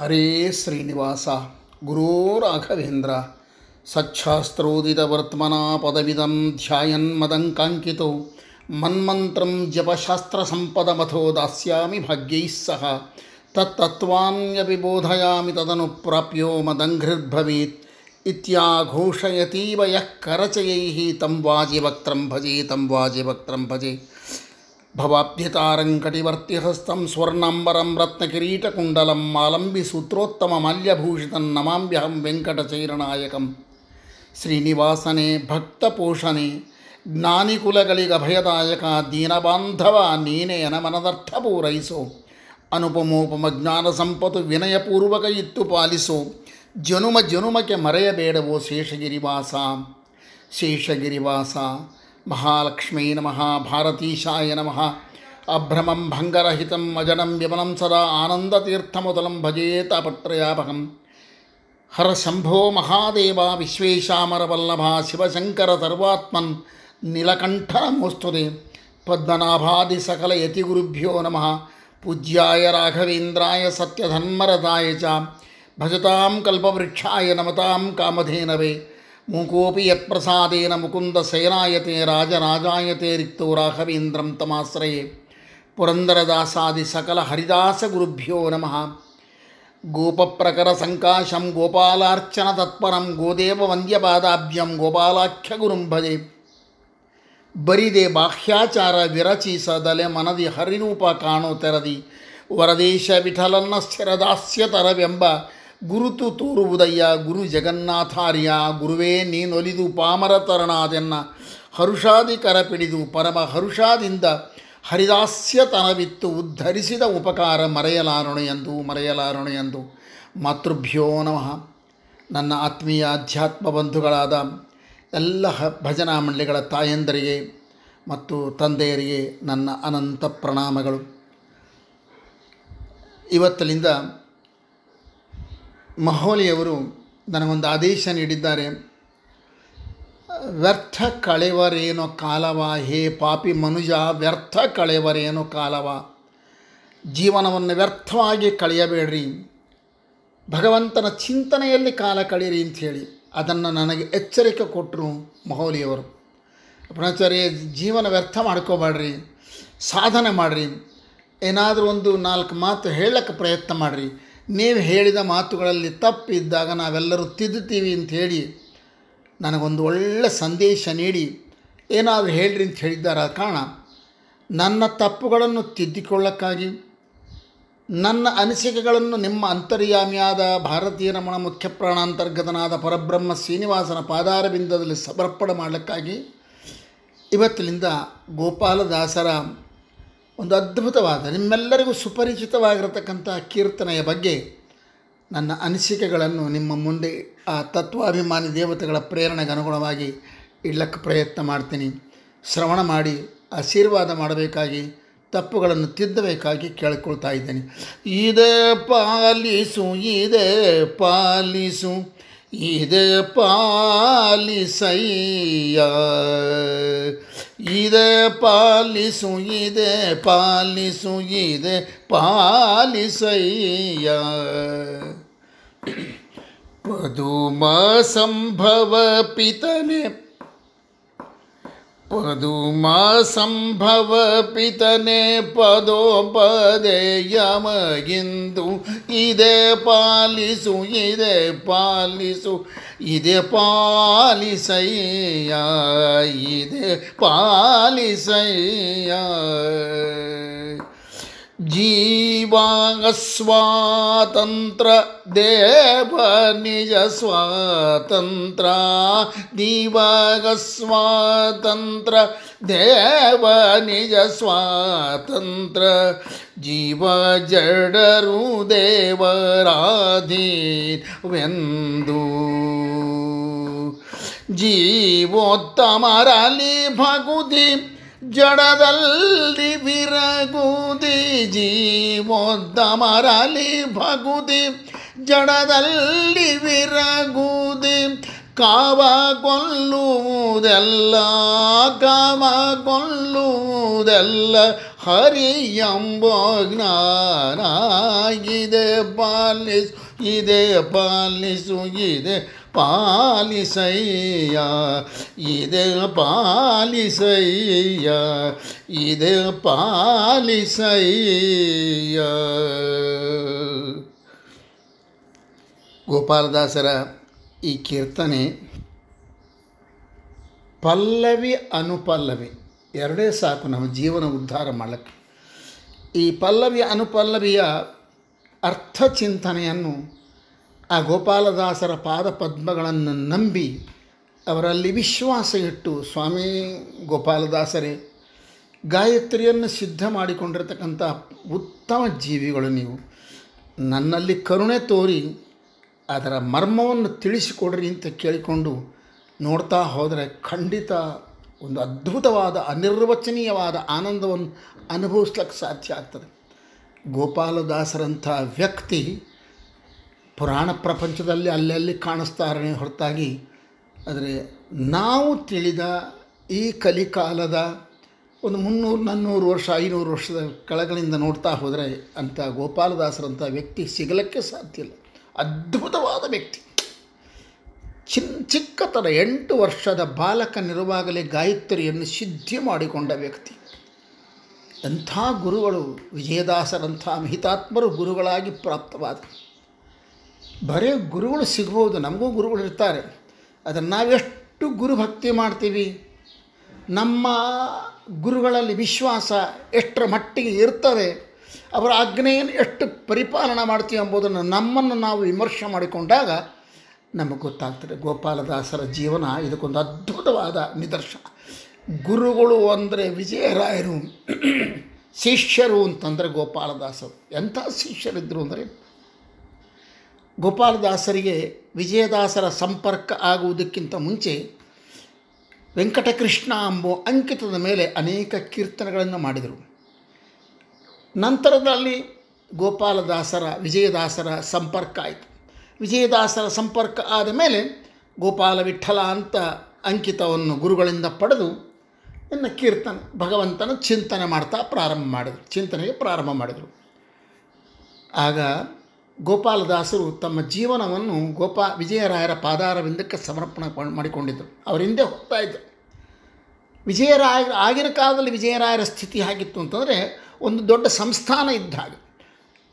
ಹರೇ ಶ್ರೀನಿವಾಸ ಗುರೋ ರಾಘವೇಂದ್ರ ಸಚ್ಛಾಸ್ತ್ರೋದಿತವರ್ತ್ಮನಾ ಪದವಿದಂ ಧ್ಯಾಯನ್ ಮದಂಕಾಂಕಿತೋ ಮನ್ಮಂತ್ರಂ ಜಪಶಾಸ್ತ್ರಸಂಪದಮಥೋ ದಾಸ್ಯಾಮಿ ಭಾಗ್ಯೈಃ ಸಹ ತತ್ತತ್ವಾನ್ಯಪಿ ಬೋಧಯಾಮಿ ತದನು ಪ್ರಾಪ್ಯೋ ಮದಂಘ್ರಿರ್ಭವೇತ್ ಇತ್ಯಾಘೋಷಯತೀವ ಯಃ ಕರಚಯೈಃ तं ವಾಜಿವಕ್ತ್ರಂ ಭಜೆ तं ವಾಜಿವಕ್ತ್ರಂ ಭಜೆ ಭವಾಬ್ಧಿತಾರಂಕಟಿವರ್ತಿಹಸ್तं ಸ್ವರ್ಣಾಂಬರಂ ರತ್ನಕಿರೀಟಕುಂಡಲಂ ಮಾಲಂಬಿ ಸೂತ್ರೋತ್ತಮ ಸೂತ್ರೋತ್ತಮಮಾಲ್ಯಭೂಷಿತಂ ನಮಾಂಬ್ಯಹಂ ವೆಂಕಟಚೈರನಾಯಕಂ ಶ್ರೀನಿವಾಸನೆ ಭಕ್ತಪೋಷಣೆ ಜ್ಞಾನಿಕುಲಗಳಿಗಭಯದಾಯಕ ದೀನಬಾಂಧವ ನೀನೇ ಮನದರ್ಥ ಪೂರೈಸೋ ಅನುಪಮೋಪಮ ಜ್ಞಾನ ಸಂಪತ್ತು ವಿನಯಪೂರ್ವಕ ಇತ್ತು ಪಾಲಿಸೋ ಜನುಮ ಜನುಮಕ್ಕೆ ಮರೆಯಬೇಡವೋ ಶೇಷಗಿರಿವಾಸ ಶೇಷಗಿರಿವಾಸ ಮಹಾಲಕ್ಷ್ಮೀ ನಮಃ, ಭಾರತೀಶಾಯ ನಮಃ. ಅಭ್ರಮಂ ಭಂಗರಹಿತಂ ಅಜಡಂ ವಿಮಲಂ ಸದಾ ಆನಂದತೀರ್ಥಮುದಲಂ ಭಜೇತಾಪತ್ರಯಾಪಕಂ ಹರ ಶಂಭೋ ಮಹಾದೇವ ವಿಶ್ವೇಶಾಮರವಲ್ಲಭ ಶಿವಶಂಕರ ಸರ್ವಾತ್ಮನ್ ನೀಲಕಂಠನಮೋಸ್ತುತೆ ಪದ್ಮನಾಭಾದಿ ಸಕಲ ಯತಿಗುರುಭ್ಯೋ ನಮಃ. ಪೂಜ್ಯಾಯ ರಾಘವೇಂದ್ರಾಯ ಸತ್ಯಧನ್ಮರದಾಯ ಚ. ಭಜತಾಂ ಕಲ್ಪವೃಕ್ಷಾಯ ನಮತಾಂ ಕಾಮಧೇನವೇ. ಮೂಕೋಪಿ ಯತ್ಪ್ರಸಾದೇನ ಮುಕುಂದ ಸೇನಾಯತೆ ರಾಜರಾಜಾಯತೆ ರಿಕ್ತೋ ರಾಘವೇಂದ್ರಂ ತಮಾಶ್ರಯೇ ಪುರಂದರದಾಸಾದಿ ಸಕಲ ಹರಿದಾಸ ಗುರುಭ್ಯೋ ನಮಃ ಗೋಪಪ್ರಕರ ಸಂಕಾಶಂ ಗೋಪಾಲಾರ್ಚನ ತತ್ಪರಂ ಗೋದೇವ ವಂದ್ಯಪಾದಾಭ್ಯಂ ಗೋಪಾಲಾಖ್ಯ ಗುರುಂ ಭಜೆ ಬರಿದೆ ಬಾಹ್ಯಾಚಾರ ವಿರಚಿಸದಲೆ ಮನದಿ ಹರಿರೂಪ ಕಾಣೋ ತೆರದಿ ವರದೇಶ ವಿಠಲನ್ನ ಸ್ಥಿರದಾಸ್ಯ ತರವೆಂಬ ಗುರುತು ತೋರುವುದಯ್ಯ, ಗುರು ಜಗನ್ನಾಥಾರ್ಯ, ಗುರುವೇ ನೀನೊಲಿದು ಪಾಮರ ತರಣಾದೆನ್ನ ಹರುಷಾದಿ ಕರಪಿಡಿದು ಪರಮ ಹರುಷಾದಿಂದ ಹರಿದಾಸ್ಯತನವಿತ್ತು ಉದ್ಧರಿಸಿದ ಉಪಕಾರ ಮರೆಯಲಾರಣು ಎಂದು, ಮರೆಯಲಾರಣು ಮರೆಯಲಾರಣೆಯೆಂದು ಮಾತೃಭ್ಯೋ ನಮಃ. ನನ್ನ ಆತ್ಮೀಯ ಅಧ್ಯಾತ್ಮ ಬಂಧುಗಳಾದ ಎಲ್ಲ ಹ, ಭಜನಾ ಮಂಡಳಿಗಳ ತಾಯಂದರಿಗೆ ಮತ್ತು ತಂದೆಯರಿಗೆ ನನ್ನ ಅನಂತ ಪ್ರಣಾಮಗಳು. ಇವತ್ತಲಿಂದ ಮಹೋಲಿಯವರು ನನಗೊಂದು ಆದೇಶ ನೀಡಿದ್ದಾರೆ. ವ್ಯರ್ಥ ಕಳೆವರೇನೋ ಕಾಲವ, ಹೇ ಪಾಪಿ ಮನುಜ, ವ್ಯರ್ಥ ಕಳೆವರೇನೋ ಕಾಲವ. ಜೀವನವನ್ನು ವ್ಯರ್ಥವಾಗಿ ಕಳೆಯಬೇಡ್ರಿ. ಭಗವಂತನ ಚಿಂತನೆಯಲ್ಲಿ ಕಾಲ ಕಳೀರಿ ಅಂಥೇಳಿ ಅದನ್ನು ನನಗೆ ಎಚ್ಚರಿಕೆ ಕೊಟ್ಟರು ಮಹೋಲಿಯವರು. ಬ್ರಹ್ಮಚಾರ್ಯ ಜೀವನ ವ್ಯರ್ಥ ಮಾಡ್ಕೋಬೇಡ್ರಿ, ಸಾಧನೆ ಮಾಡಿರಿ. ಏನಾದರೂ ಒಂದು ನಾಲ್ಕು ಮಾತು ಹೇಳಕ್ಕೆ ಪ್ರಯತ್ನ ಮಾಡಿರಿ. ನೀವು ಹೇಳಿದ ಮಾತುಗಳಲ್ಲಿ ತಪ್ಪಿದ್ದಾಗ ನಾವೆಲ್ಲರೂ ತಿದ್ದುತ್ತೀವಿ ಅಂತ ಹೇಳಿ ನನಗೊಂದು ಒಳ್ಳೆ ಸಂದೇಶ ನೀಡಿ. ಏನಾದರೂ ಹೇಳ್ರಿ ಅಂತ ಹೇಳಿದ್ದಾರೆ ಕಾರಣ, ನನ್ನ ತಪ್ಪುಗಳನ್ನು ತಿದ್ದಿಕೊಳ್ಳಕ್ಕಾಗಿ, ನನ್ನ ಅನಿಸಿಕೆಗಳನ್ನು ನಿಮ್ಮ ಅಂತರ್ಯಾಮಿಯಾದ ಭಾರತೀಯ ರಮಣ ಮುಖ್ಯ ಪ್ರಾಣಾಂತರ್ಗತನಾದ ಪರಬ್ರಹ್ಮ ಶ್ರೀನಿವಾಸನ ಪಾದಾರಬಿಂದದಲ್ಲಿ ಸಮರ್ಪಣೆ ಮಾಡಲಿಕ್ಕಾಗಿ ಇವತ್ತಿನಿಂದ ಗೋಪಾಲದಾಸರ ಒಂದು ಅದ್ಭುತವಾದ, ನಿಮ್ಮೆಲ್ಲರಿಗೂ ಸುಪರಿಚಿತವಾಗಿರತಕ್ಕಂಥ ಕೀರ್ತನೆಯ ಬಗ್ಗೆ ನನ್ನ ಅನಿಸಿಕೆಗಳನ್ನು ನಿಮ್ಮ ಮುಂದೆ ಆ ತತ್ವಾಭಿಮಾನಿ ದೇವತೆಗಳ ಪ್ರೇರಣೆಗೆ ಅನುಗುಣವಾಗಿ ಇಡ್ಲಕ್ಕೆ ಪ್ರಯತ್ನ ಮಾಡ್ತೀನಿ. ಶ್ರವಣ ಮಾಡಿ, ಆಶೀರ್ವಾದ ಮಾಡಬೇಕಾಗಿ, ತಪ್ಪುಗಳನ್ನು ತಿದ್ದಬೇಕಾಗಿ ಕೇಳಿಕೊಳ್ತಾ ಇದ್ದೇನೆ. ಇದೇ ಪಾಲಿಸು ಇದೇ ಪಾಲಿಸು ಇದೇ ಪಾಲಿಸಯ್ಯ ಇದೇ ಪಾಲಿಸು ಇದೇ ಪಾಲಿಸು ಇದೇ ಪಾಲಿಸಯ್ಯ ಪದುಮ ಸಂಭವ ಪಿತನೆ ಪದುಮ ಸಂಭವ ಪಿತನೆ ಪದೋಪದೆ ಯಮಗಿಂದು ಇದೇ ಪಾಲಿಸು ಇದೇ ಪಾಲಿಸು ಇದೇ ಪಾಲಿಸಯ್ಯ ಇದೇ ಪಾಲಿಸಯ್ಯ. ಜೀವಾಂಗ ಸ್ವಾತಂತ್ರ ದೇವ ನಿಜ ಸ್ವಾತಂತ್ರ ದೀವಾಗ ಸ್ವಾತಂತ್ರ ದೇವ ನಿಜ ಸ್ವಾತಂತ್ರ. ಜೀವ ಜಡರು ದೇವರಾಧೀವೆಂದು ಜೀವೋತ್ತಮರಲಿ ಭಗುದಿ ಜಡದಲ್ಲಿ ವಿರಗುದಿ ಜೀವೋದ್ದಮರಲಿ ಭಗುದಿ. ಜಡದಲ್ಲಿ ವಿರಗುದಿ ಕಾವ ಕೊಲ್ಲುವುದೆಲ್ಲ ಕಾವ ಕೊಲ್ಲುವುದೆಲ್ಲ ಹರಿ ಎಂಬ ಜ್ಞಾನ ಇದೆ, ಪಾಲಿಸು, ಇದೆ, ಪಾಲಿಸಯ್ಯ. ಇದೆ ಪಾಲಿಸಯ್ಯ. ಇದೆ, ಪಾಲಿಸಯ್ಯ. ಗೋಪಾಲದಾಸರ ಈ ಕೀರ್ತನೆ ಪಲ್ಲವಿ ಅನುಪಲ್ಲವಿ, ಎರಡೇ ಸಾಕು ನಮ್ಮ ಜೀವನ ಉದ್ಧಾರ ಮಾಡಲಿಕ್ಕೆ ಈ ಪಲ್ಲವಿ ಅನುಪಲ್ಲವಿಯ ಅರ್ಥ ಚಿಂತನೆಯನ್ನು ಆ ಗೋಪಾಲದಾಸರ ಪಾದ ಪದ್ಮಗಳನ್ನು ನಂಬಿ ಅವರಲ್ಲಿ ವಿಶ್ವಾಸ ಇಟ್ಟು ಸ್ವಾಮಿ ಗೋಪಾಲದಾಸರೇ, ಗಾಯತ್ರಿಯನ್ನು ಸಿದ್ಧ ಮಾಡಿಕೊಂಡಿರತಕ್ಕಂಥ ಉತ್ತಮ ಜೀವಿಗಳು ನೀವು. ನನ್ನಲ್ಲಿ ಕರುಣೆ ತೋರಿ ಅದರ ಮರ್ಮವನ್ನು ತಿಳಿಸಿಕೊಡ್ರಿ ಅಂತ ಕೇಳಿಕೊಂಡು ನೋಡ್ತಾ ಹೋದರೆ ಖಂಡಿತ ಒಂದು ಅದ್ಭುತವಾದ ಅನಿರ್ವಚನೀಯವಾದ ಆನಂದವನ್ನು ಅನುಭವಿಸ್ಲಿಕ್ಕೆ ಸಾಧ್ಯ ಆಗ್ತದೆ. ಗೋಪಾಲದಾಸರಂಥ ವ್ಯಕ್ತಿ ಪುರಾಣ ಪ್ರಪಂಚದಲ್ಲಿ ಅಲ್ಲಲ್ಲಿ ಕಾಣಿಸ್ತಾರೆ ಹೊರತಾಗಿ, ಆದರೆ ನಾವು ತಿಳಿದ ಈ ಕಲಿಕಾಲದ ಒಂದು ಮುನ್ನೂರು, ನಾನ್ನೂರು ವರ್ಷ, ಐನೂರು ವರ್ಷದ ಕೆಳಗಳಿಂದ ನೋಡ್ತಾ ಹೋದರೆ ಅಂಥ ಗೋಪಾಲದಾಸರಂಥ ವ್ಯಕ್ತಿ ಸಿಗಲಿಕ್ಕೆ ಸಾಧ್ಯ ಇಲ್ಲ. ಅದ್ಭುತವಾದ ವ್ಯಕ್ತಿ. ಚಿನ್, ಚಿಕ್ಕತನ ಎಂಟು ವರ್ಷದ ಬಾಲಕನಿರುವಾಗಲೇ ಗಾಯತ್ರಿಯನ್ನು ಸಿದ್ಧಿ ಮಾಡಿಕೊಂಡ ವ್ಯಕ್ತಿ. ಎಂಥ ಗುರುಗಳು ವಿಜಯದಾಸರಂಥ ಮಹಿತಾತ್ಮರು ಗುರುಗಳಾಗಿ ಪ್ರಾಪ್ತವಾದ. ಬರೇ ಗುರುಗಳು ಸಿಗ್ಬೋದು, ನಮಗೂ ಗುರುಗಳು ಇರ್ತಾರೆ. ಅದನ್ನು ನಾವೆಷ್ಟು ಗುರುಭಕ್ತಿ ಮಾಡ್ತೀವಿ? ನಮ್ಮ ಗುರುಗಳಲ್ಲಿ ವಿಶ್ವಾಸ ಎಷ್ಟರ ಮಟ್ಟಿಗೆ ಇರ್ತದೆ, ಅವರ ಆಜ್ಞೆಯನ್ನು ಎಷ್ಟು ಪರಿಪಾಲನೆ ಮಾಡ್ತೀವಿ ಎಂಬುದನ್ನು ನಮ್ಮನ್ನು ನಾವು ವಿಮರ್ಶೆ ಮಾಡಿಕೊಂಡಾಗ ನಮಗೆ ಗೊತ್ತಾಗ್ತದೆ ಗೋಪಾಲದಾಸರ ಜೀವನ ಇದಕ್ಕೊಂದು ಅದ್ಭುತವಾದ ನಿದರ್ಶನ. ಗುರುಗಳು ಅಂದರೆ ವಿಜಯರಾಯರು, ಶಿಷ್ಯರು ಅಂತಂದರೆ ಗೋಪಾಲದಾಸರು. ಎಂಥ ಶಿಷ್ಯರಿದ್ದರು ಅಂದರೆ ಗೋಪಾಲದಾಸರಿಗೆ ವಿಜಯದಾಸರ ಸಂಪರ್ಕ ಆಗುವುದಕ್ಕಿಂತ ಮುಂಚೆ ವೆಂಕಟಕೃಷ್ಣ ಎಂಬ ಅಂಕಿತದ ಮೇಲೆ ಅನೇಕ ಕೀರ್ತನೆಗಳನ್ನು ಮಾಡಿದರು. ನಂತರದಲ್ಲಿ ಗೋಪಾಲದಾಸರ, ವಿಜಯದಾಸರ ಸಂಪರ್ಕ ಆಯಿತು. ವಿಜಯದಾಸರ ಸಂಪರ್ಕ ಆದ ಮೇಲೆ ಗೋಪಾಲ ವಿಠಲ ಅಂತ ಅಂಕಿತವನ್ನು ಗುರುಗಳಿಂದ ಪಡೆದು ಇನ್ನು ಕೀರ್ತನ, ಭಗವಂತನ ಚಿಂತನೆ ಮಾಡ್ತಾ ಪ್ರಾರಂಭ ಮಾಡಿದರು. ಚಿಂತನೆಗೆ ಪ್ರಾರಂಭ ಮಾಡಿದರು. ಆಗ ಗೋಪಾಲದಾಸರು ತಮ್ಮ ಜೀವನವನ್ನು ಗೋಪಾ, ವಿಜಯರಾಯರ ಪಾದಾರವಿಂದಕ್ಕೆ ಸಮರ್ಪಣೆ ಮಾಡಿಕೊಂಡಿದ್ದರು ಅವರ ಹಿಂದೆ ಹೋಗ್ತಾ ಇದ್ದರು ವಿಜಯರಾಯ, ಆಗಿನ ಕಾಲದಲ್ಲಿ ವಿಜಯರಾಯರ ಸ್ಥಿತಿ ಆಗಿತ್ತು ಅಂತಂದರೆ ಒಂದು ದೊಡ್ಡ ಸಂಸ್ಥಾನ ಇದ್ದ ಹಾಗೆ.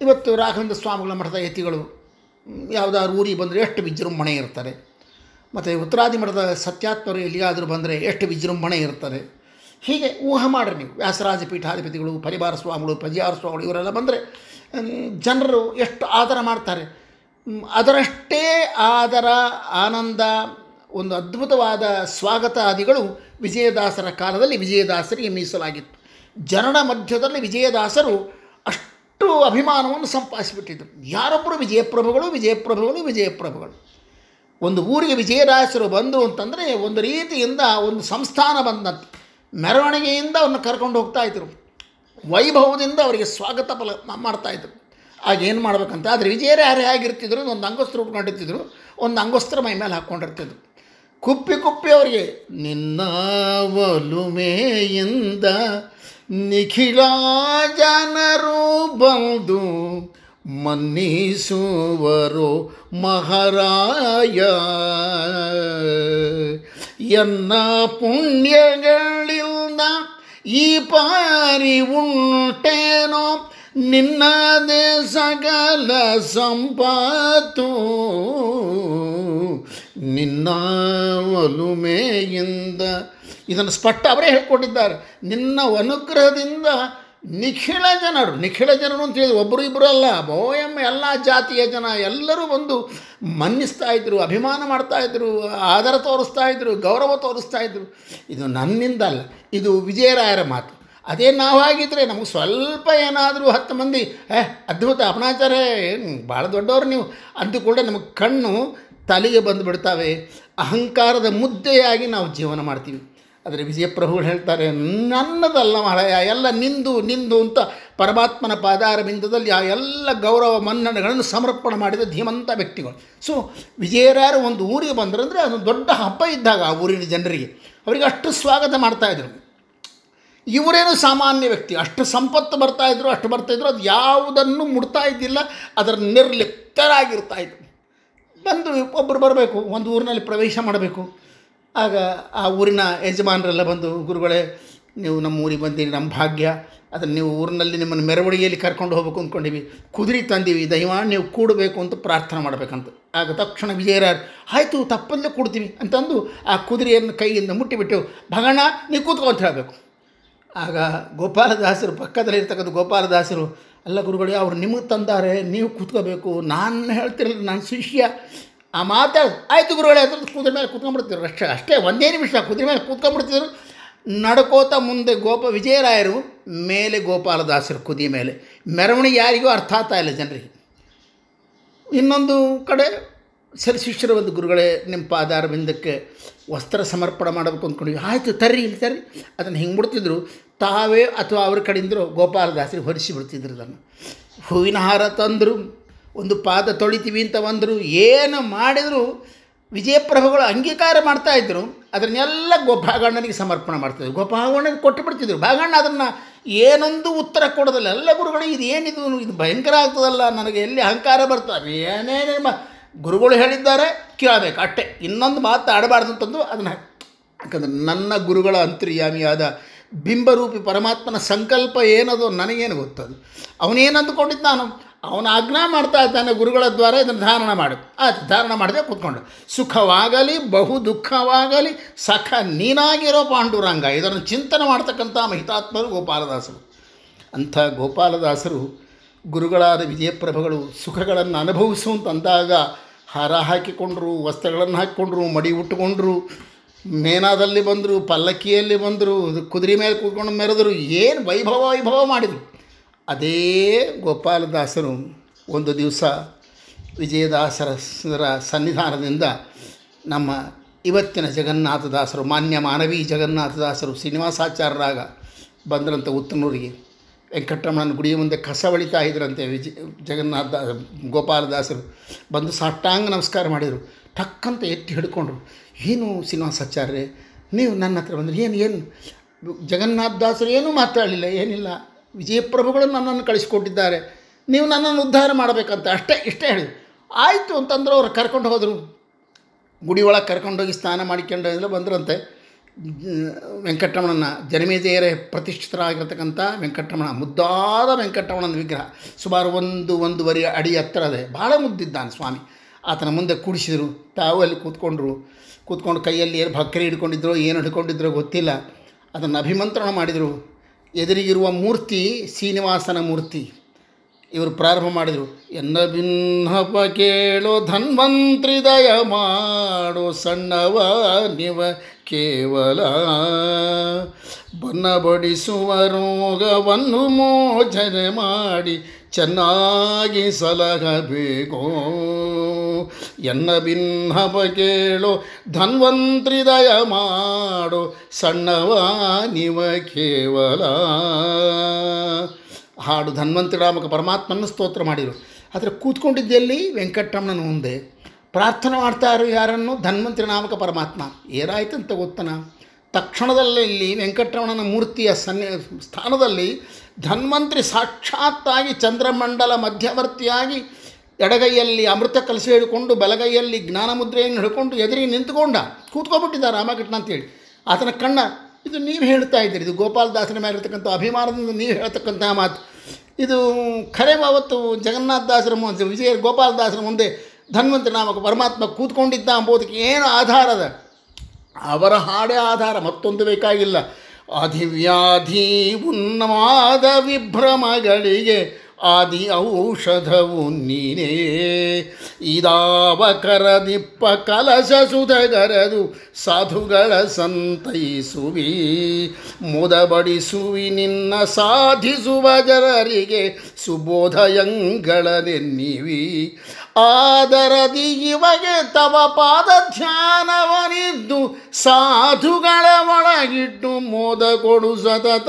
ಇವತ್ತು ರಾಘವೇಂದ್ರ ಸ್ವಾಮಿಗಳ ಮಠದ ಯತಿಗಳು ಯಾವುದಾದ್ರು ಊರಿಗೆ ಬಂದರೆ ಎಷ್ಟು ವಿಜೃಂಭಣೆ ಇರ್ತಾರೆ ಮತ್ತು ಉತ್ತರಾದಿ ಮಠದ ಸತ್ಯಾತ್ಮರು ಎಲ್ಲಿಯಾದರೂ ಬಂದರೆ ಎಷ್ಟು ವಿಜೃಂಭಣೆ ಇರ್ತಾರೆ ಹೀಗೆ ಊಹ ಮಾಡಿರಿ ನೀವು. ವ್ಯಾಸರಾಜ ಪೀಠಾಧಿಪತಿಗಳು, ಪರಿವಾರ ಸ್ವಾಮಿಗಳು ಪಜಿಯಾರ ಸ್ವಾಮಿಗಳು, ಇವರೆಲ್ಲ ಬಂದರೆ ಜನರು ಎಷ್ಟು ಆದರ ಮಾಡ್ತಾರೆ. ಅದರಷ್ಟೇ ಆದರ, ಆನಂದ, ಒಂದು ಅದ್ಭುತವಾದ ಸ್ವಾಗತಾದಿಗಳು ವಿಜಯದಾಸರ ಕಾಲದಲ್ಲಿ ವಿಜಯದಾಸರಿಗೆ ಮೀಸಲಾಗಿತ್ತು. ಜನರ ಮಧ್ಯದಲ್ಲಿ ವಿಜಯದಾಸರು ಅಷ್ಟು ಅಭಿಮಾನವನ್ನು ಸಂಪಾದಿಸಿಬಿಟ್ಟಿದ್ದರು ಯಾರೊಬ್ಬರು ವಿಜಯಪ್ರಭುಗಳು ವಿಜಯಪ್ರಭುಗಳು ವಿಜಯಪ್ರಭುಗಳು. ಒಂದು ಊರಿಗೆ ವಿಜಯದಾಸರು ಬಂದರು ಅಂತಂದರೆ ಒಂದು ರೀತಿಯಿಂದ ಒಂದು ಸಂಸ್ಥಾನ ಬಂದಂತೆ. ಮೆರವಣಿಗೆಯಿಂದ ಅವ್ರನ್ನ ಕರ್ಕೊಂಡು ಹೋಗ್ತಾ ಇದ್ರು. ವೈಭವದಿಂದ ಅವರಿಗೆ ಸ್ವಾಗತ ಫಲ ಮಾಡ್ತಾ ಮಾಡ್ತಾಯಿದ್ರು ಆಗ ಏನು ಮಾಡ್ಬೇಕಂತ, ಆದರೆ ವಿಜಯರೇ ಯಾರು ಹೇಗಿರ್ತಿದ್ರು ಒಂದು ಅಂಗಸ್ತ್ರ ಉಟ್ಕೊಂಡಿರ್ತಿದ್ರು, ಒಂದು ಅಂಗಸ್ತ್ರ ಮೈ ಮೇಲೆ ಹಾಕ್ಕೊಂಡಿರ್ತಿದ್ರು ಕುಪ್ಪಿ ಕುಪ್ಪಿ ಅವರಿಗೆ, ನಿನ್ನ ಒಲುಮೆಯಿಂದ ನಿಖಿಲ ಜನರು ಬಂದು ಮನ್ನಿಸುವರು ಮಹಾರಾಯ. ಎನ್ನ ಪುಣ್ಯಗಳಿಲ್ಲ ಈ ಪಾರಿ ಉಂಟೇನೋ? ನಿನ್ನ ಸಕಲ ಸಂಪಾತು. ನಿನ್ನ ಒಲುಮೆಯಿಂದ ಇದನ್ನು ಸ್ಪಷ್ಟ ಅವರೇ ಹೇಳ್ಕೊಟ್ಟಿದ್ದಾರೆ ನಿನ್ನ ಅನುಗ್ರಹದಿಂದ ನಿಖಿಳ ಜನರು ನಿಖಿಳ ಜನರು ಅಂತ ಹೇಳಿದ್ರು ಒಬ್ಬರು ಇಬ್ಬರು ಅಲ್ಲ, ಬೋಯಮ್ಮ ಎಲ್ಲ ಜಾತಿಯ ಜನ, ಎಲ್ಲರೂ ಬಂದು ಮನ್ನಿಸ್ತಾ ಇದ್ದರು ಅಭಿಮಾನ ಮಾಡ್ತಾ ಇದ್ರು, ಆದರ ತೋರಿಸ್ತಾ ಇದ್ದರು ಗೌರವ ತೋರಿಸ್ತಾ ಇದ್ರು. ಇದು ನನ್ನಿಂದ ಅಲ್ಲ, ಇದು ವಿಜಯರಾಯರ ಮಾತು. ಅದೇ ನಾವಾಗಿದ್ದರೆ ನಮಗೆ ಸ್ವಲ್ಪ ಏನಾದರೂ ಹತ್ತು ಮಂದಿ, ಏ, ಅದ್ಭುತ ಅಪಣಾಚಾರ್ಯ, ಏನು ಭಾಳ ದೊಡ್ಡವರು ನೀವು? ಅಂದು ಕೂಡ ನಮಗೆ ಕಣ್ಣು ತಲೆಗೆ ಬಂದು ಬಿಡ್ತಾವೆ ಅಹಂಕಾರದ ಮುದ್ದೆಯಾಗಿ ನಾವು ಜೀವನ ಮಾಡ್ತೀವಿ. ಆದರೆ ವಿಜಯಪ್ರಭುಗಳು ಹೇಳ್ತಾರೆ, ನನ್ನದಲ್ಲ ಮಹಾರಾಯ ಎಲ್ಲ ನಿಂದು ನಿಂದು ಅಂತ ಪರಮಾತ್ಮನ ಪಾದಾರ ಬಿಂದದಲ್ಲಿ ಆ ಎಲ್ಲ ಗೌರವ ಮನ್ನಣೆಗಳನ್ನು ಸಮರ್ಪಣ ಮಾಡಿದ ಧೀಮಂತ ವ್ಯಕ್ತಿಗಳು. ಸೊ ವಿಜಯರಾರು ಒಂದು ಊರಿಗೆ ಬಂದ್ರಂದರೆ ಅದು ದೊಡ್ಡ ಹಬ್ಬ ಇದ್ದಾಗ ಆ ಊರಿನ ಜನರಿಗೆ. ಅವರಿಗೆ ಅಷ್ಟು ಸ್ವಾಗತ ಮಾಡ್ತಾಯಿದ್ರು ಇವರೇನು ಸಾಮಾನ್ಯ ವ್ಯಕ್ತಿ? ಅಷ್ಟು ಸಂಪತ್ತು ಬರ್ತಾ ಇದ್ರು, ಅಷ್ಟು ಇದ್ದರು ಅದು ಯಾವುದನ್ನು ಮುಡ್ತಾ ಇದ್ದಿಲ್ಲ, ಅದರ ನಿರ್ಲಿಪ್ತರಾಗಿರ್ತಾ ಇದ್ರು. ಬಂದು ಒಬ್ಬರು ಬರಬೇಕು, ಒಂದು ಊರಿನಲ್ಲಿ ಪ್ರವೇಶ ಮಾಡಬೇಕು. ಆಗ ಆ ಊರಿನ ಯಜಮಾನರೆಲ್ಲ ಬಂದು, ಗುರುಗಳೇ, ನೀವು ನಮ್ಮ ಊರಿಗೆ ಬಂದಿರಿ, ನಮ್ಮ ಭಾಗ್ಯ. ಅದನ್ನು ನೀವು ಊರಿನಲ್ಲಿ ನಿಮ್ಮನ್ನು ಮೆರವಣಿಗೆಯಲ್ಲಿ ಕರ್ಕೊಂಡು ಹೋಗ್ಬೇಕು ಅಂದ್ಕೊಂಡಿವಿ. ಕುದುರೆ ತಂದೀವಿ. ದಯಮಾಡಿ ನೀವು ಕೂಡಬೇಕು ಅಂತ ಪ್ರಾರ್ಥನೆ ಮಾಡಬೇಕಂತ. ಆಗ ತಕ್ಷಣ ವಿಜಯರಾಯರು, ಆಯಿತು ತಪ್ಪಲ್ಲೇ ಕೂಡ್ತೀವಿ. ಅಂತಂದು ಆ ಕುದುರೆಯನ್ನು ಕೈಯಿಂದ ಮುಟ್ಟಿಬಿಟ್ಟು, ಭಗಣ, ನೀವು ಕೂತ್ಕೋ ಅಂತ ಹೇಳಬೇಕು. ಆಗ ಗೋಪಾಲದಾಸರು ಪಕ್ಕದಲ್ಲಿರ್ತಕ್ಕಂಥ ಗೋಪಾಲದಾಸರು, ಅಲ್ಲ ಗುರುಗಳೇ, ಅವ್ರು ನಿಮಗೆ ತಂದಾರೆ, ನೀವು ಕೂತ್ಕೋಬೇಕು. ನಾನು ಹೇಳ್ತಿರಲಿಲ್ಲ ನಾನು ಶಿಷ್ಯ. ಆ ಮಾತಾಡ ಆಯಿತು ಗುರುಗಳೇ ಅದ್ರ ಕುದುರೆ ಮೇಲೆ ಕೂತ್ಕೊಂಡ್ಬಿಡ್ತಿದ್ರು ಅಷ್ಟೇ ಅಷ್ಟೇ, ಒಂದೇ ನಿಮಿಷ ಕುದುರೆ ಮೇಲೆ ಕೂತ್ಕೊಂಡ್ಬಿಡ್ತಿದ್ರು ನಡ್ಕೋತ ಮುಂದೆ ಗೋಪ ವಿಜಯರಾಯರು, ಮೇಲೆ ಗೋಪಾಲದಾಸರು ಕುದಿ ಮೇಲೆ. ಮೆರವಣಿಗೆ ಯಾರಿಗೂ ಅರ್ಥ ಆಗ್ತಾ ಇಲ್ಲ ಜನರಿಗೆ. ಇನ್ನೊಂದು ಕಡೆ ಸರಿ ಶಿಷ್ಯರು ಒಂದು ಗುರುಗಳೇ, ನಿಮ್ಮ ಪಾದಾರ ಬಿಂದಕ್ಕೆ ವಸ್ತ್ರ ಸಮರ್ಪಣೆ ಮಾಡಬೇಕು ಅಂದ್ಕೊಂಡಿವಿ ಆಯಿತು, ತರ್ರಿ, ಇಲ್ಲಿ ತರ್ರಿ. ಅದನ್ನು ಹಿಂಗೆ ಬಿಡ್ತಿದ್ರು. ತಾವೇ ಅಥವಾ ಅವ್ರ ಕಡೆಯಿಂದರೂ ಗೋಪಾಲದಾಸರಿಗೆ ಹೊರಿಸಿ ಬಿಡ್ತಿದ್ರು ಅದನ್ನು ಹೂವಿನ ಹಾರ ತಂದರು ಒಂದು ಪಾದ ತೊಳಿತೀವಿ ಅಂತ ಬಂದರು, ಏನು ಮಾಡಿದರೂ, ವಿಜಯಪ್ರಭುಗಳು ಅಂಗೀಕಾರ ಮಾಡ್ತಾಯಿದ್ರು ಅದನ್ನೆಲ್ಲ ಗೋ ಭಾಗಣ್ಣನಿಗೆ ಸಮರ್ಪಣೆ ಮಾಡ್ತಿದ್ರು ಗೋಪಾಗಣ್ಣನಿಗೆ ಕೊಟ್ಟು ಬಿಡ್ತಿದ್ರು. ಭಾಗಣ್ಣ ಅದನ್ನು ಏನೊಂದು ಉತ್ತರ ಕೊಡೋದಿಲ್ಲ. ಎಲ್ಲ ಗುರುಗಳು, ಇದು ಏನಿದು? ಇದು ಭಯಂಕರ ಆಗ್ತದಲ್ಲ, ನನಗೆ ಎಲ್ಲಿ ಅಹಂಕಾರ ಬರ್ತದೆ? ಏನೇನೇ ಗುರುಗಳು ಹೇಳಿದ್ದಾರೆ, ಕೇಳಬೇಕು. ಅಷ್ಟೇ. ಇನ್ನೊಂದು ಮಾತು ಆಡಬಾರ್ದು ಅಂತಂದು ಅದನ್ನು ಯಾಕಂದ್ರೆ ನನ್ನ ಗುರುಗಳ ಅಂತರ್ಯಾಮಿಯಾದ ಬಿಂಬರೂಪಿ ಪರಮಾತ್ಮನ ಸಂಕಲ್ಪ ಏನದು? ನನಗೇನು ಗೊತ್ತದು? ಅವನೇನು ಅಂದುಕೊಂಡಿದ್ದು ನಾನು? ಅವನ ಆಜ್ಞಾ ಮಾಡ್ತಾ ಇದ್ದಾನೆ ಗುರುಗಳ ದ್ವಾರ, ಇದನ್ನು ಧಾರಣ ಮಾಡು. ಆಯ್ತು, ಧಾರಣ ಮಾಡದೆ ಕೂತ್ಕೊಂಡು. ಸುಖವಾಗಲಿ, ಬಹು ದುಃಖವಾಗಲಿ, ಸಖ ನೀನಾಗಿರೋ ಪಾಂಡುರಂಗ, ಇದನ್ನು ಚಿಂತನೆ ಮಾಡ್ತಕ್ಕಂಥ ಮಹಿತಾತ್ಮರು ಗೋಪಾಲದಾಸರು. ಅಂಥ ಗೋಪಾಲದಾಸರು ಗುರುಗಳಾದ ವಿಜಯಪ್ರಭಗಳು ಸುಖಗಳನ್ನು ಅನುಭವಿಸು ಅಂತಂದಾಗ ಹಾರ ಹಾಕಿಕೊಂಡ್ರು, ವಸ್ತ್ರಗಳನ್ನು ಹಾಕಿಕೊಂಡ್ರು, ಮಡಿ ಉಟ್ಟುಕೊಂಡ್ರು, ಮೇನಾದಲ್ಲಿ ಬಂದರು, ಪಲ್ಲಕ್ಕಿಯಲ್ಲಿ ಬಂದರು, ಕುದುರೆ ಮೇಲೆ ಕೂತ್ಕೊಂಡು ಮೆರೆದರು, ಏನು ವೈಭವ ವೈಭವ ಮಾಡಿದರು. ಅದೇ ಗೋಪಾಲದಾಸರು ಒಂದು ದಿವಸ ವಿಜಯದಾಸರ ಸನ್ನಿಧಾನದಿಂದ ನಮ್ಮ ಇವತ್ತಿನ ಜಗನ್ನಾಥದಾಸರು, ಮಾನ್ಯ ಮಾನವಿ ಜಗನ್ನಾಥದಾಸರು, ಶ್ರೀನಿವಾಸಾಚಾರ್ಯರಾಗ ಬಂದ್ರಂಥ ಉತ್ತನೂರಿಗೆ. ವೆಂಕಟರಮಣನ ಗುಡಿಯ ಮುಂದೆ ಕಸ ಬಳಿತಾ ಇದ್ರಂತೆ ವಿಜಯ ಜಗನ್ನಾಥ, ಗೋಪಾಲದಾಸರು. ಬಂದು ಸಾಷ್ಟಾಂಗ ನಮಸ್ಕಾರ ಮಾಡಿದರು. ಟಕ್ಕಂತ ಎತ್ತಿ ಹಿಡ್ಕೊಂಡ್ರು. ಏನು ಶ್ರೀನಿವಾಸಾಚಾರ್ಯ ನೀವು ನನ್ನ ಹತ್ರ ಬಂದರೆ ಏನು ಏನು? ಜಗನ್ನಾಥದಾಸರು ಏನೂ ಮಾತಾಡಲಿಲ್ಲ, ಏನಿಲ್ಲ. ವಿಜಯಪ್ರಭುಗಳು ನನ್ನನ್ನು ಕಳಿಸಿಕೊಟ್ಟಿದ್ದಾರೆ. ನೀವು ನನ್ನನ್ನು ಉದ್ಧಾರ ಮಾಡಬೇಕಂತ ಅಷ್ಟೇ, ಇಷ್ಟೇ ಹೇಳಿ ಆಯಿತು ಅಂತಂದ್ರೆ ಅವ್ರು ಕರ್ಕೊಂಡು ಹೋದರು. ಗುಡಿ ಒಳಗೆ ಕರ್ಕೊಂಡೋಗಿ ಸ್ನಾನ ಮಾಡಿಕೊಂಡು ಎಲ್ಲ ಬಂದ್ರಂತೆ. ವೆಂಕಟರಮಣನ, ಜನಮೇಜಯರ ಪ್ರತಿಷ್ಠಿತರಾಗಿರ್ತಕ್ಕಂಥ ವೆಂಕಟರಮಣ, ಮುದ್ದಾದ ವೆಂಕಟರಮಣನ ವಿಗ್ರಹ. ಸುಮಾರು ಒಂದು, ಒಂದೂವರೆ ಅಡಿ ಹತ್ತಿರ ಅದೇ. ಭಾಳ ಮುದ್ದಿದ್ದಾನೆ ಸ್ವಾಮಿ. ಆತನ ಮುಂದೆ ಕೂಡಿಸಿದರು. ತಾವು ಅಲ್ಲಿ ಕೂತ್ಕೊಂಡ್ರು. ಕೂತ್ಕೊಂಡು ಕೈಯಲ್ಲಿ ಏನು ಭಕ್ರಿ ಹಿಡ್ಕೊಂಡಿದ್ರೋ, ಏನು ಹಿಡ್ಕೊಂಡಿದ್ರೋ ಗೊತ್ತಿಲ್ಲ. ಅದನ್ನು ಅಭಿಮಂತ್ರಣ ಮಾಡಿದರು. ಎದುರಿಗಿರುವ ಮೂರ್ತಿ ಶ್ರೀನಿವಾಸನ ಮೂರ್ತಿ. ಇವರು ಪ್ರಾರಂಭ ಮಾಡಿದರು, ಎನ್ನ ಭಿನ್ನಪ ಕೇಳೋ ಧನ್ವಂತ್ರಿ ದಯ ಮಾಡೋ ಸಣ್ಣವ ನಿವ ಕೇವಲ ಬನ್ನ ಬಡಿಸುವ ರೋಗವನ್ನು ಮೋಚನೆ ಮಾಡಿ ಚೆನ್ನಾಗಿ ಸಲಹಬೇಕು ಎನ್ನ ಭಿನ್ನವ ಕೇಳೋ, ಧನ್ವಂತ್ರಿ ದಯ ಮಾಡು, ಸಣ್ಣವ ನಿವ ಕೇವಲ. ಹಾಡು ಧನ್ವಂತ್ರಿ ರಾಮಕ ಪರಮಾತ್ಮನ ಸ್ತೋತ್ರ ಮಾಡಿದರು ಆದರೆ ಕೂತ್ಕೊಂಡಿದ್ದೆಲ್ಲಿ ವೆಂಕಟರಮಣನ ಮುಂದೆ ಪ್ರಾರ್ಥನೆ ಮಾಡ್ತಾರು ಯಾರನ್ನು? ಧನ್ವಂತ್ರಿ ನಾಮಕ ಪರಮಾತ್ಮ. ಏನಾಯ್ತಂತ ಗೊತ್ತನ? ತಕ್ಷಣದಲ್ಲೇ ಇಲ್ಲಿ ವೆಂಕಟರಮಣನ ಮೂರ್ತಿಯ ಸನ್ನಿ ಸ್ಥಾನದಲ್ಲಿ ಧನ್ವಂತ್ರಿ ಸಾಕ್ಷಾತ್ತಾಗಿ ಚಂದ್ರಮಂಡಲ ಮಧ್ಯವರ್ತಿಯಾಗಿ ಎಡಗೈಯಲ್ಲಿ ಅಮೃತ ಕಲಸಿ ಹಿಡ್ಕೊಂಡು ಬಲಗೈಯಲ್ಲಿ ಜ್ಞಾನ ಮುದ್ರೆಯನ್ನು ಹಿಡ್ಕೊಂಡು ಎದುರಿ ನಿಂತ್ಕೊಂಡ ಕೂತ್ಕೊಬಿಟ್ಟಿದ್ದ ರಾಮಕೃಷ್ಣ ಅಂತೇಳಿ. ಆತನ ಕಣ್ಣ, ಇದು ನೀವು ಹೇಳ್ತಾ ಇದ್ದೀರಿ, ಇದು ಗೋಪಾಲದಾಸನ ಮೇಲೆ ಇರತಕ್ಕಂಥ ಅಭಿಮಾನದಿಂದ ನೀವು ಹೇಳ್ತಕ್ಕಂಥ ಮಾತು. ಇದು ಖರೆ ಅವತ್ತು ಜಗನ್ನಾಥದಾಸರ ಮುಂದೆ ವಿಜಯ ಗೋಪಾಲದಾಸರ ಮುಂದೆ ಧನ್ವಂತರಿ ನಾಮಕ ಪರಮಾತ್ಮ ಕೂತ್ಕೊಂಡಿದ್ದ ಅಂಬೋದಕ್ಕೆ ಏನು ಆಧಾರದ? ಅವರ ಹಾಡೇ ಆಧಾರ, ಮತ್ತೊಂದು ಬೇಕಾಗಿಲ್ಲ. ಅಧಿವ್ಯಾಧಿ ಉನ್ನವಾದ ವಿಭ್ರಮಗಳಿಗೆ ಆದಿ ಔಷಧವು ನೀನೇ. ಇದಾವ ಕರದಿಪ್ಪ ಕಲಶ ಸುಧಗರದು ಸಾಧುಗಳ ಸಂತೈಸುವಿ. ಮುದಬಡಿಸುವಿ ನಿನ್ನ ಸಾಧಿಸುವ ಜನರಿಗೆ ಸುಬೋಧಯಂಗಳನೆನ್ನಿವಿ. ಆದರದಿ ಇವಗೆ ತವ ಪಾದ ಧ್ಯಾನವನಿದ್ದು ಸಾಧುಗಳ ಒಳಗಿಟ್ಟು ಮೋದ ಕೊಡು ಸತತ.